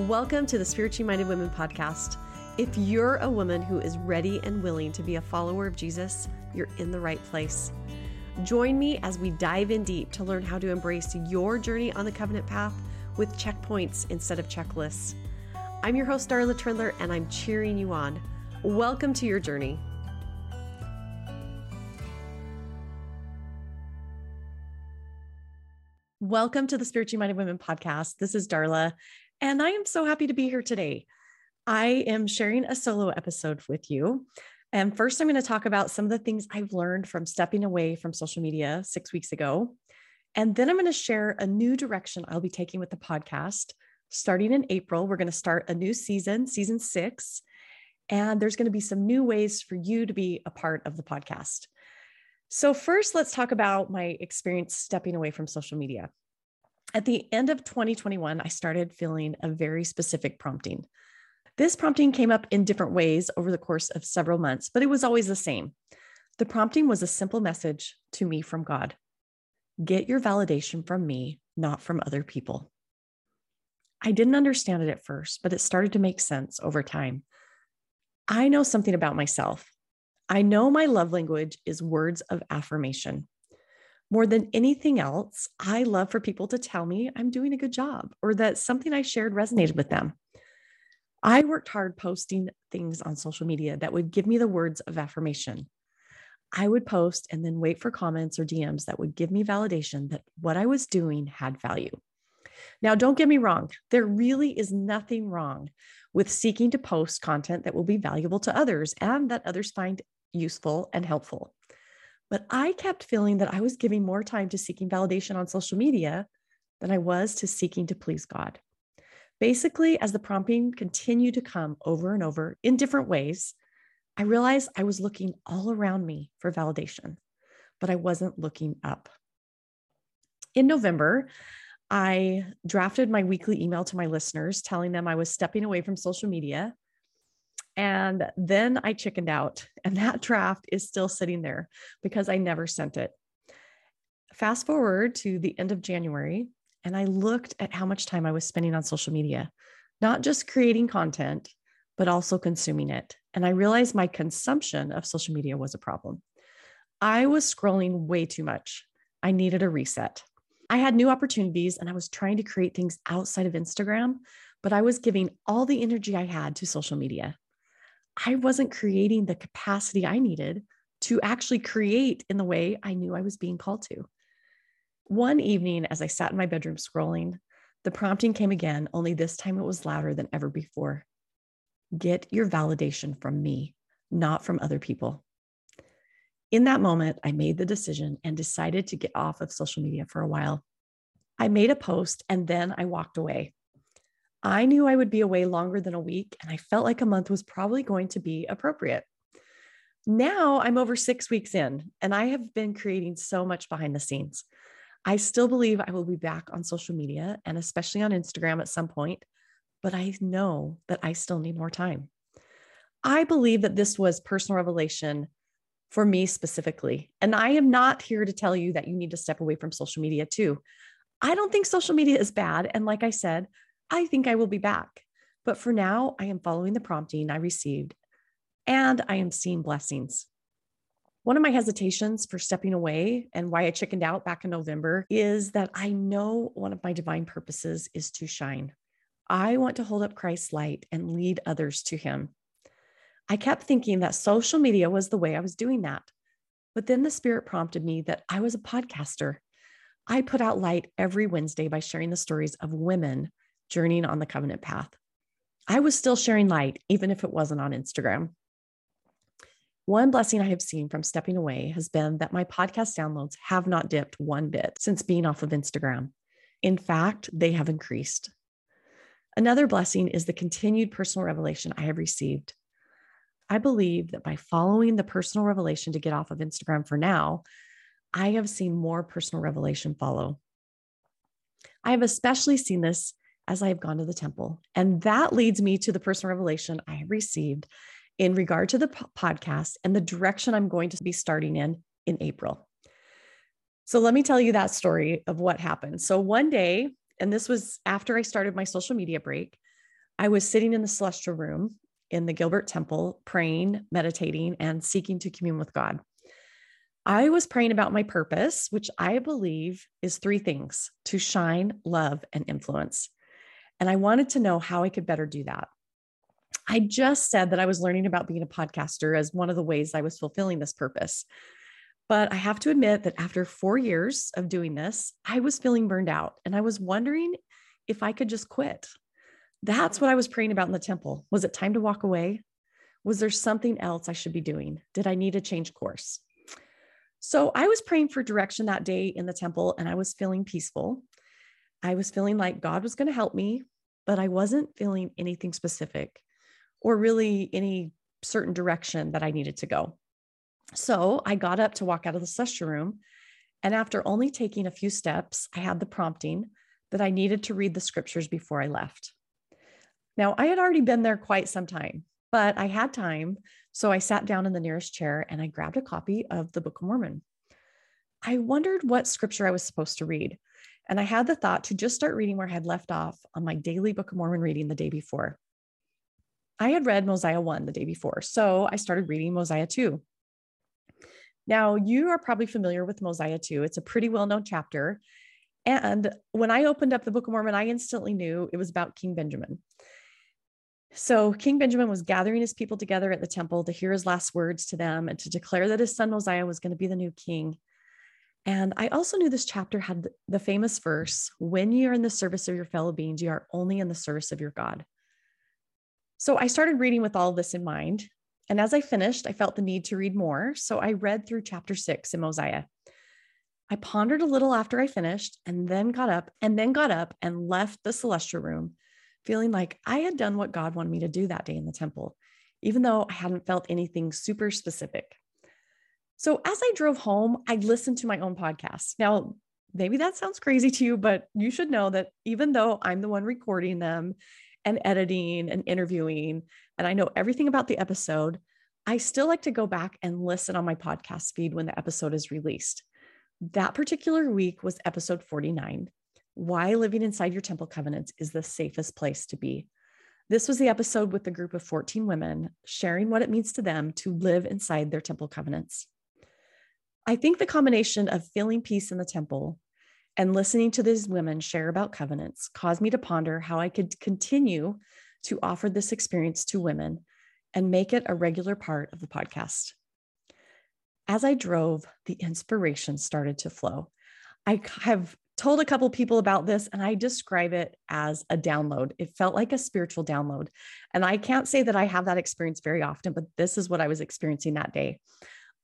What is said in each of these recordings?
Welcome to the Spiritually Minded Women podcast. If you're a woman who is ready and willing to be a follower of Jesus, you're in the right place. Join me as we dive in deep to learn how to embrace your journey on the covenant path with checkpoints instead of checklists. I'm your host, Darla Trendler, and I'm cheering you on. Welcome to your journey. Welcome to the Spiritually Minded Women podcast. This is Darla, and I am so happy to be here today. I am sharing a solo episode with you. And first, I'm going to talk about some of the things I've learned from stepping away from social media six weeks ago. And then I'm going to share a new direction I'll be taking with the podcast. Starting in April, we're going to start a new season, season six. And there's going to be some new ways for you to be a part of the podcast. So, first, let's talk about my experience stepping away from social media at the end of 2021, I started feeling a very specific prompting. This prompting came up in different ways over the course of several months, but it was always the same. The prompting was a simple message to me from God Get your validation from me, not from other people. I didn't understand it at first, but it started to make sense over time. I know something about myself. I know my love language is words of affirmation. More than anything else, I love for people to tell me I'm doing a good job or that something I shared resonated with them. I worked hard posting things on social media that would give me the words of affirmation. I would post and then wait for comments or DMs that would give me validation that what I was doing had value. Now, don't get me wrong, there really is nothing wrong with seeking to post content that will be valuable to others and that others find useful and helpful. But I kept feeling that I was giving more time to seeking validation on social media than I was to seeking to please God. Basically, as the prompting continued to come over and over in different ways, I realized I was looking all around me for validation, but I wasn't looking up. In November, I drafted my weekly email to my listeners telling them I was stepping away from social media and then I chickened out, and that draft is still sitting there because I never sent it. Fast forward to the end of January, and I looked at how much time I was spending on social media, not just creating content, but also consuming it. And I realized my consumption of social media was a problem. I was scrolling way too much. I needed a reset. I had new opportunities and I was trying to create things outside of Instagram, but I was giving all the energy I had to social media. I wasn't creating the capacity I needed to actually create in the way I knew I was being called to. One evening, as I sat in my bedroom scrolling, the prompting came again, only this time it was louder than ever before. Get your validation from me, not from other people. In that moment, I made the decision and decided to get off of social media for a while. I made a post and then I walked away. I knew I would be away longer than a week, and I felt like a month was probably going to be appropriate. Now I'm over six weeks in, and I have been creating so much behind the scenes. I still believe I will be back on social media and especially on Instagram at some point, but I know that I still need more time. I believe that this was personal revelation for me specifically. And I am not here to tell you that you need to step away from social media too. I don't think social media is bad. And like I said, I think I will be back. But for now, I am following the prompting I received and I am seeing blessings. One of my hesitations for stepping away and why I chickened out back in November is that I know one of my divine purposes is to shine. I want to hold up Christ's light and lead others to him. I kept thinking that social media was the way I was doing that. But then the Spirit prompted me that I was a podcaster. I put out light every Wednesday by sharing the stories of women journeying on the covenant path. I was still sharing light, even if it wasn't on Instagram. One blessing I have seen from stepping away has been that my podcast downloads have not dipped one bit since being off of Instagram. In fact, they have increased. Another blessing is the continued personal revelation I have received. I believe that by following the personal revelation to get off of Instagram for now, I have seen more personal revelation follow. I have especially seen this as I have gone to the temple. And that leads me to the personal revelation I have received in regard to the podcast and the direction I'm going to be starting in in April. So let me tell you that story of what happened. So one day, and this was after I started my social media break, I was sitting in the celestial room in the Gilbert Temple, praying, meditating, and seeking to commune with God. I was praying about my purpose, which I believe is three things to shine, love, and influence. And I wanted to know how I could better do that. I just said that I was learning about being a podcaster as one of the ways I was fulfilling this purpose. But I have to admit that after four years of doing this, I was feeling burned out and I was wondering if I could just quit. That's what I was praying about in the temple. Was it time to walk away? Was there something else I should be doing? Did I need to change course? So I was praying for direction that day in the temple and I was feeling peaceful. I was feeling like God was going to help me, but I wasn't feeling anything specific or really any certain direction that I needed to go. So I got up to walk out of the celestial room. And after only taking a few steps, I had the prompting that I needed to read the scriptures before I left. Now, I had already been there quite some time, but I had time. So I sat down in the nearest chair and I grabbed a copy of the Book of Mormon. I wondered what scripture I was supposed to read. And I had the thought to just start reading where I had left off on my daily Book of Mormon reading the day before. I had read Mosiah 1 the day before, so I started reading Mosiah 2. Now, you are probably familiar with Mosiah 2. It's a pretty well known chapter. And when I opened up the Book of Mormon, I instantly knew it was about King Benjamin. So King Benjamin was gathering his people together at the temple to hear his last words to them and to declare that his son Mosiah was going to be the new king. And I also knew this chapter had the famous verse when you are in the service of your fellow beings, you are only in the service of your God. So I started reading with all this in mind. And as I finished, I felt the need to read more. So I read through chapter six in Mosiah. I pondered a little after I finished and then got up and then got up and left the celestial room, feeling like I had done what God wanted me to do that day in the temple, even though I hadn't felt anything super specific. So as I drove home, I listened to my own podcast. Now, maybe that sounds crazy to you, but you should know that even though I'm the one recording them and editing and interviewing, and I know everything about the episode, I still like to go back and listen on my podcast feed when the episode is released. That particular week was episode 49 Why Living Inside Your Temple Covenants is the Safest Place to Be. This was the episode with a group of 14 women sharing what it means to them to live inside their temple covenants. I think the combination of feeling peace in the temple and listening to these women share about covenants caused me to ponder how I could continue to offer this experience to women and make it a regular part of the podcast. As I drove, the inspiration started to flow. I have told a couple people about this and I describe it as a download. It felt like a spiritual download. And I can't say that I have that experience very often, but this is what I was experiencing that day.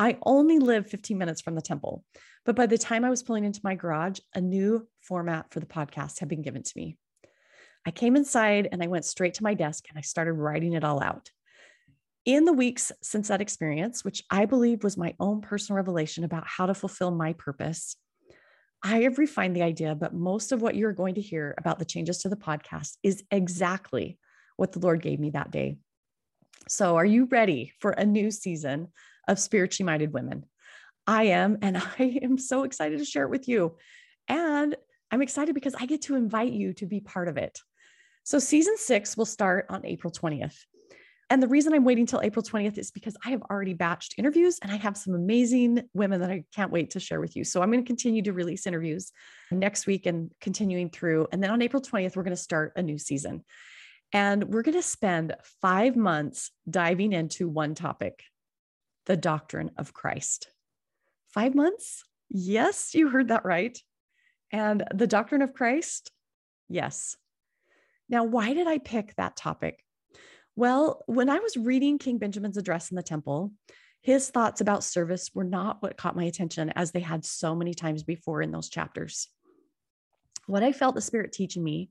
I only live 15 minutes from the temple, but by the time I was pulling into my garage, a new format for the podcast had been given to me. I came inside and I went straight to my desk and I started writing it all out. In the weeks since that experience, which I believe was my own personal revelation about how to fulfill my purpose, I have refined the idea, but most of what you're going to hear about the changes to the podcast is exactly what the Lord gave me that day. So, are you ready for a new season of spiritually minded women. I am, and I am so excited to share it with you. And I'm excited because I get to invite you to be part of it. So, season six will start on April 20th. And the reason I'm waiting till April 20th is because I have already batched interviews and I have some amazing women that I can't wait to share with you. So I'm going to continue to release interviews next week and continuing through. And then on April 20th, we're going to start a new season. And we're going to spend five months diving into one topic the doctrine of Christ. Five months? Yes, you heard that right. And the doctrine of Christ? Yes. Now, why did I pick that topic? Well, when I was reading King Benjamin's address in the temple, his thoughts about service were not what caught my attention as they had so many times before in those chapters. What I felt the Spirit teaching me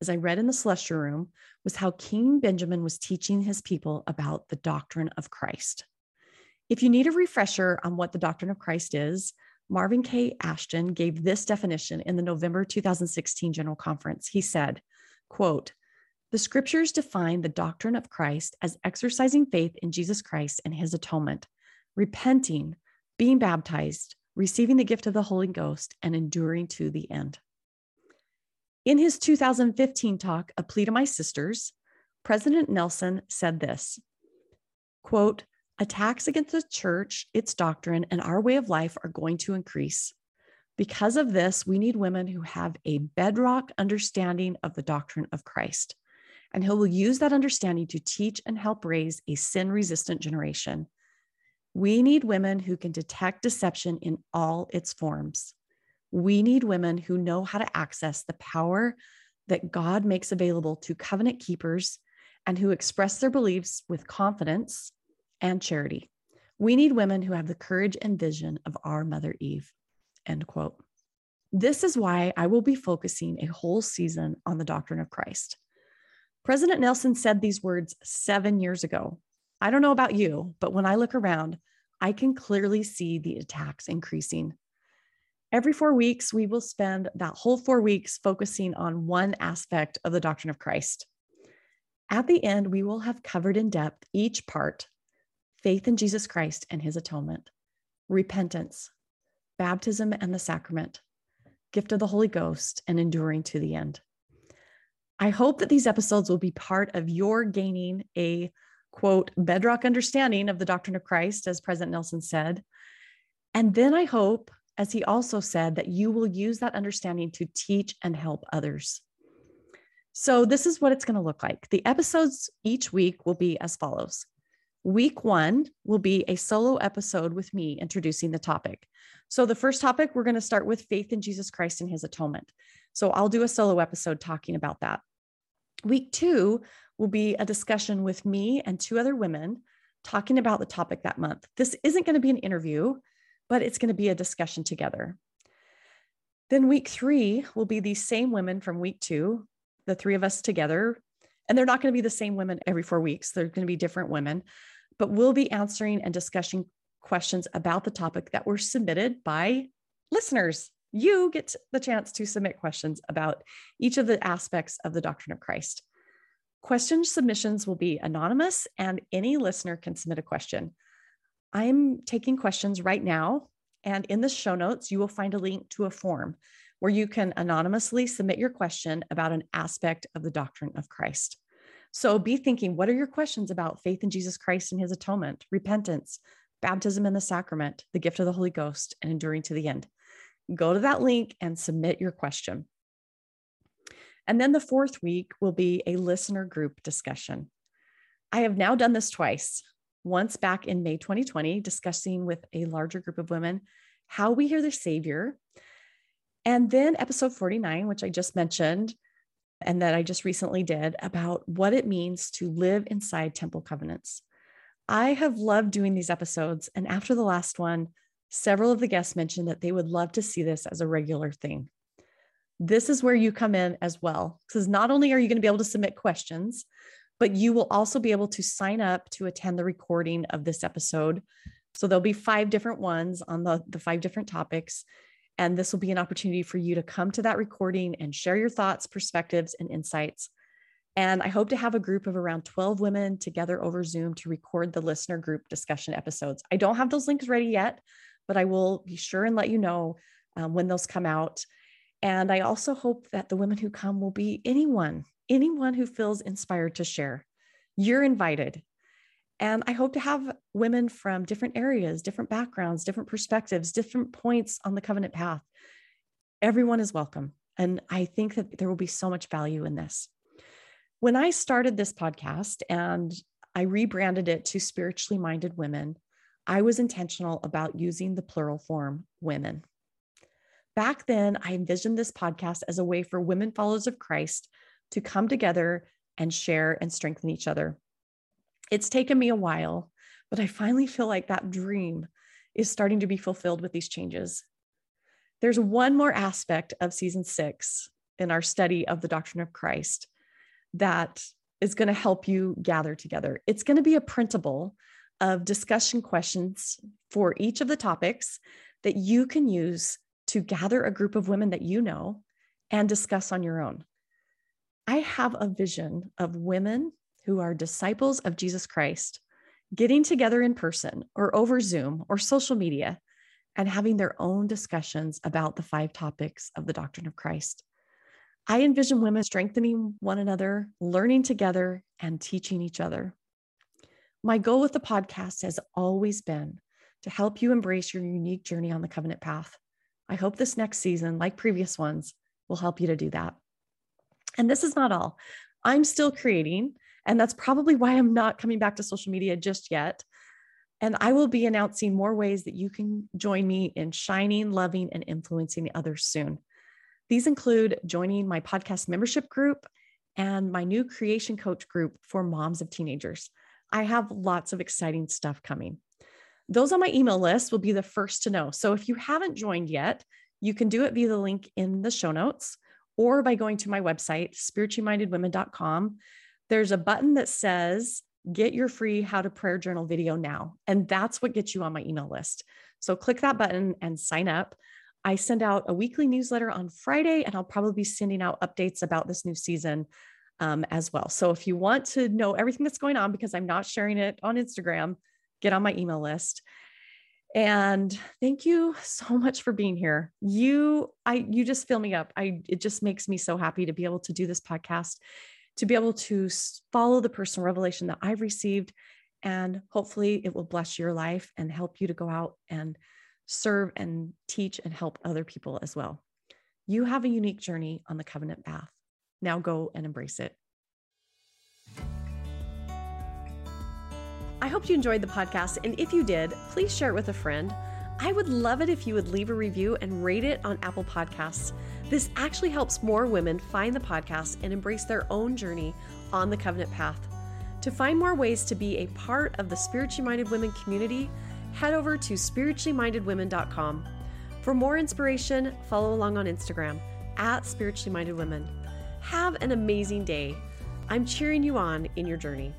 as I read in the celestial room was how King Benjamin was teaching his people about the doctrine of Christ. If you need a refresher on what the doctrine of Christ is, Marvin K. Ashton gave this definition in the November 2016 General Conference. He said, quote, the scriptures define the doctrine of Christ as exercising faith in Jesus Christ and his atonement, repenting, being baptized, receiving the gift of the Holy Ghost, and enduring to the end. In his 2015 talk, A Plea to My Sisters, President Nelson said this quote, attacks against the church, its doctrine, and our way of life are going to increase. Because of this, we need women who have a bedrock understanding of the doctrine of Christ. And he will use that understanding to teach and help raise a sin resistant generation. We need women who can detect deception in all its forms. We need women who know how to access the power that God makes available to covenant keepers and who express their beliefs with confidence and charity. We need women who have the courage and vision of our Mother Eve. End quote. This is why I will be focusing a whole season on the doctrine of Christ. President Nelson said these words seven years ago. I don't know about you, but when I look around, I can clearly see the attacks increasing. Every four weeks, we will spend that whole four weeks focusing on one aspect of the doctrine of Christ. At the end, we will have covered in depth each part faith in Jesus Christ and his atonement, repentance, baptism and the sacrament, gift of the Holy Ghost, and enduring to the end. I hope that these episodes will be part of your gaining a quote, bedrock understanding of the doctrine of Christ, as President Nelson said. And then I hope, as he also said, that you will use that understanding to teach and help others. So, this is what it's going to look like. The episodes each week will be as follows Week one will be a solo episode with me introducing the topic. So, the first topic, we're going to start with faith in Jesus Christ and his atonement. So, I'll do a solo episode talking about that. Week two will be a discussion with me and two other women talking about the topic that month. This isn't going to be an interview, but it's going to be a discussion together. Then, week three will be these same women from week two, the three of us together and they're not going to be the same women every four weeks. They're going to be different women, but we'll be answering and discussing questions about the topic that were submitted by listeners. You get the chance to submit questions about each of the aspects of the doctrine of Christ. Question submissions will be anonymous, and any listener can submit a question. I'm taking questions right now, and in the show notes, you will find a link to a form where you can anonymously submit your question about an aspect of the doctrine of Christ. So be thinking what are your questions about faith in Jesus Christ and his atonement, repentance, baptism in the sacrament, the gift of the Holy Ghost, and enduring to the end? Go to that link and submit your question. And then the fourth week will be a listener group discussion. I have now done this twice. Once back in May 2020, discussing with a larger group of women how we hear the Savior and then episode 49, which I just mentioned, and that I just recently did about what it means to live inside temple covenants. I have loved doing these episodes. And after the last one, several of the guests mentioned that they would love to see this as a regular thing. This is where you come in as well, because not only are you going to be able to submit questions, but you will also be able to sign up to attend the recording of this episode. So there'll be five different ones on the, the five different topics. And this will be an opportunity for you to come to that recording and share your thoughts, perspectives, and insights. And I hope to have a group of around 12 women together over Zoom to record the listener group discussion episodes. I don't have those links ready yet, but I will be sure and let you know um, when those come out. And I also hope that the women who come will be anyone, anyone who feels inspired to share. You're invited. And I hope to have women from different areas, different backgrounds, different perspectives, different points on the covenant path. Everyone is welcome. And I think that there will be so much value in this. When I started this podcast and I rebranded it to Spiritually Minded Women, I was intentional about using the plural form women. Back then, I envisioned this podcast as a way for women followers of Christ to come together and share and strengthen each other. It's taken me a while, but I finally feel like that dream is starting to be fulfilled with these changes. There's one more aspect of season six in our study of the doctrine of Christ that is going to help you gather together. It's going to be a printable of discussion questions for each of the topics that you can use to gather a group of women that you know and discuss on your own. I have a vision of women who are disciples of Jesus Christ getting together in person or over Zoom or social media and having their own discussions about the five topics of the doctrine of Christ. I envision women strengthening one another, learning together, and teaching each other. My goal with the podcast has always been to help you embrace your unique journey on the covenant path. I hope this next season, like previous ones, will help you to do that. And this is not all. I'm still creating, and that's probably why I'm not coming back to social media just yet. And I will be announcing more ways that you can join me in shining, loving, and influencing others soon. These include joining my podcast membership group and my new creation coach group for moms of teenagers. I have lots of exciting stuff coming. Those on my email list will be the first to know. So if you haven't joined yet, you can do it via the link in the show notes or by going to my website, spirituallymindedwomen.com. There's a button that says get your free how to prayer journal video now. And that's what gets you on my email list. So click that button and sign up. I send out a weekly newsletter on Friday, and I'll probably be sending out updates about this new season um, as well. So if you want to know everything that's going on, because I'm not sharing it on Instagram, get on my email list. And thank you so much for being here. You, I, you just fill me up. I, it just makes me so happy to be able to do this podcast to be able to follow the personal revelation that I've received. And hopefully it will bless your life and help you to go out and serve and teach and help other people as well. You have a unique journey on the covenant path. Now go and embrace it. I hope you enjoyed the podcast. And if you did, please share it with a friend. I would love it if you would leave a review and rate it on Apple Podcasts. This actually helps more women find the podcast and embrace their own journey on the covenant path. To find more ways to be a part of the Spiritually Minded Women community, head over to spirituallymindedwomen.com. For more inspiration, follow along on Instagram at Spiritually Minded Women. Have an amazing day. I'm cheering you on in your journey.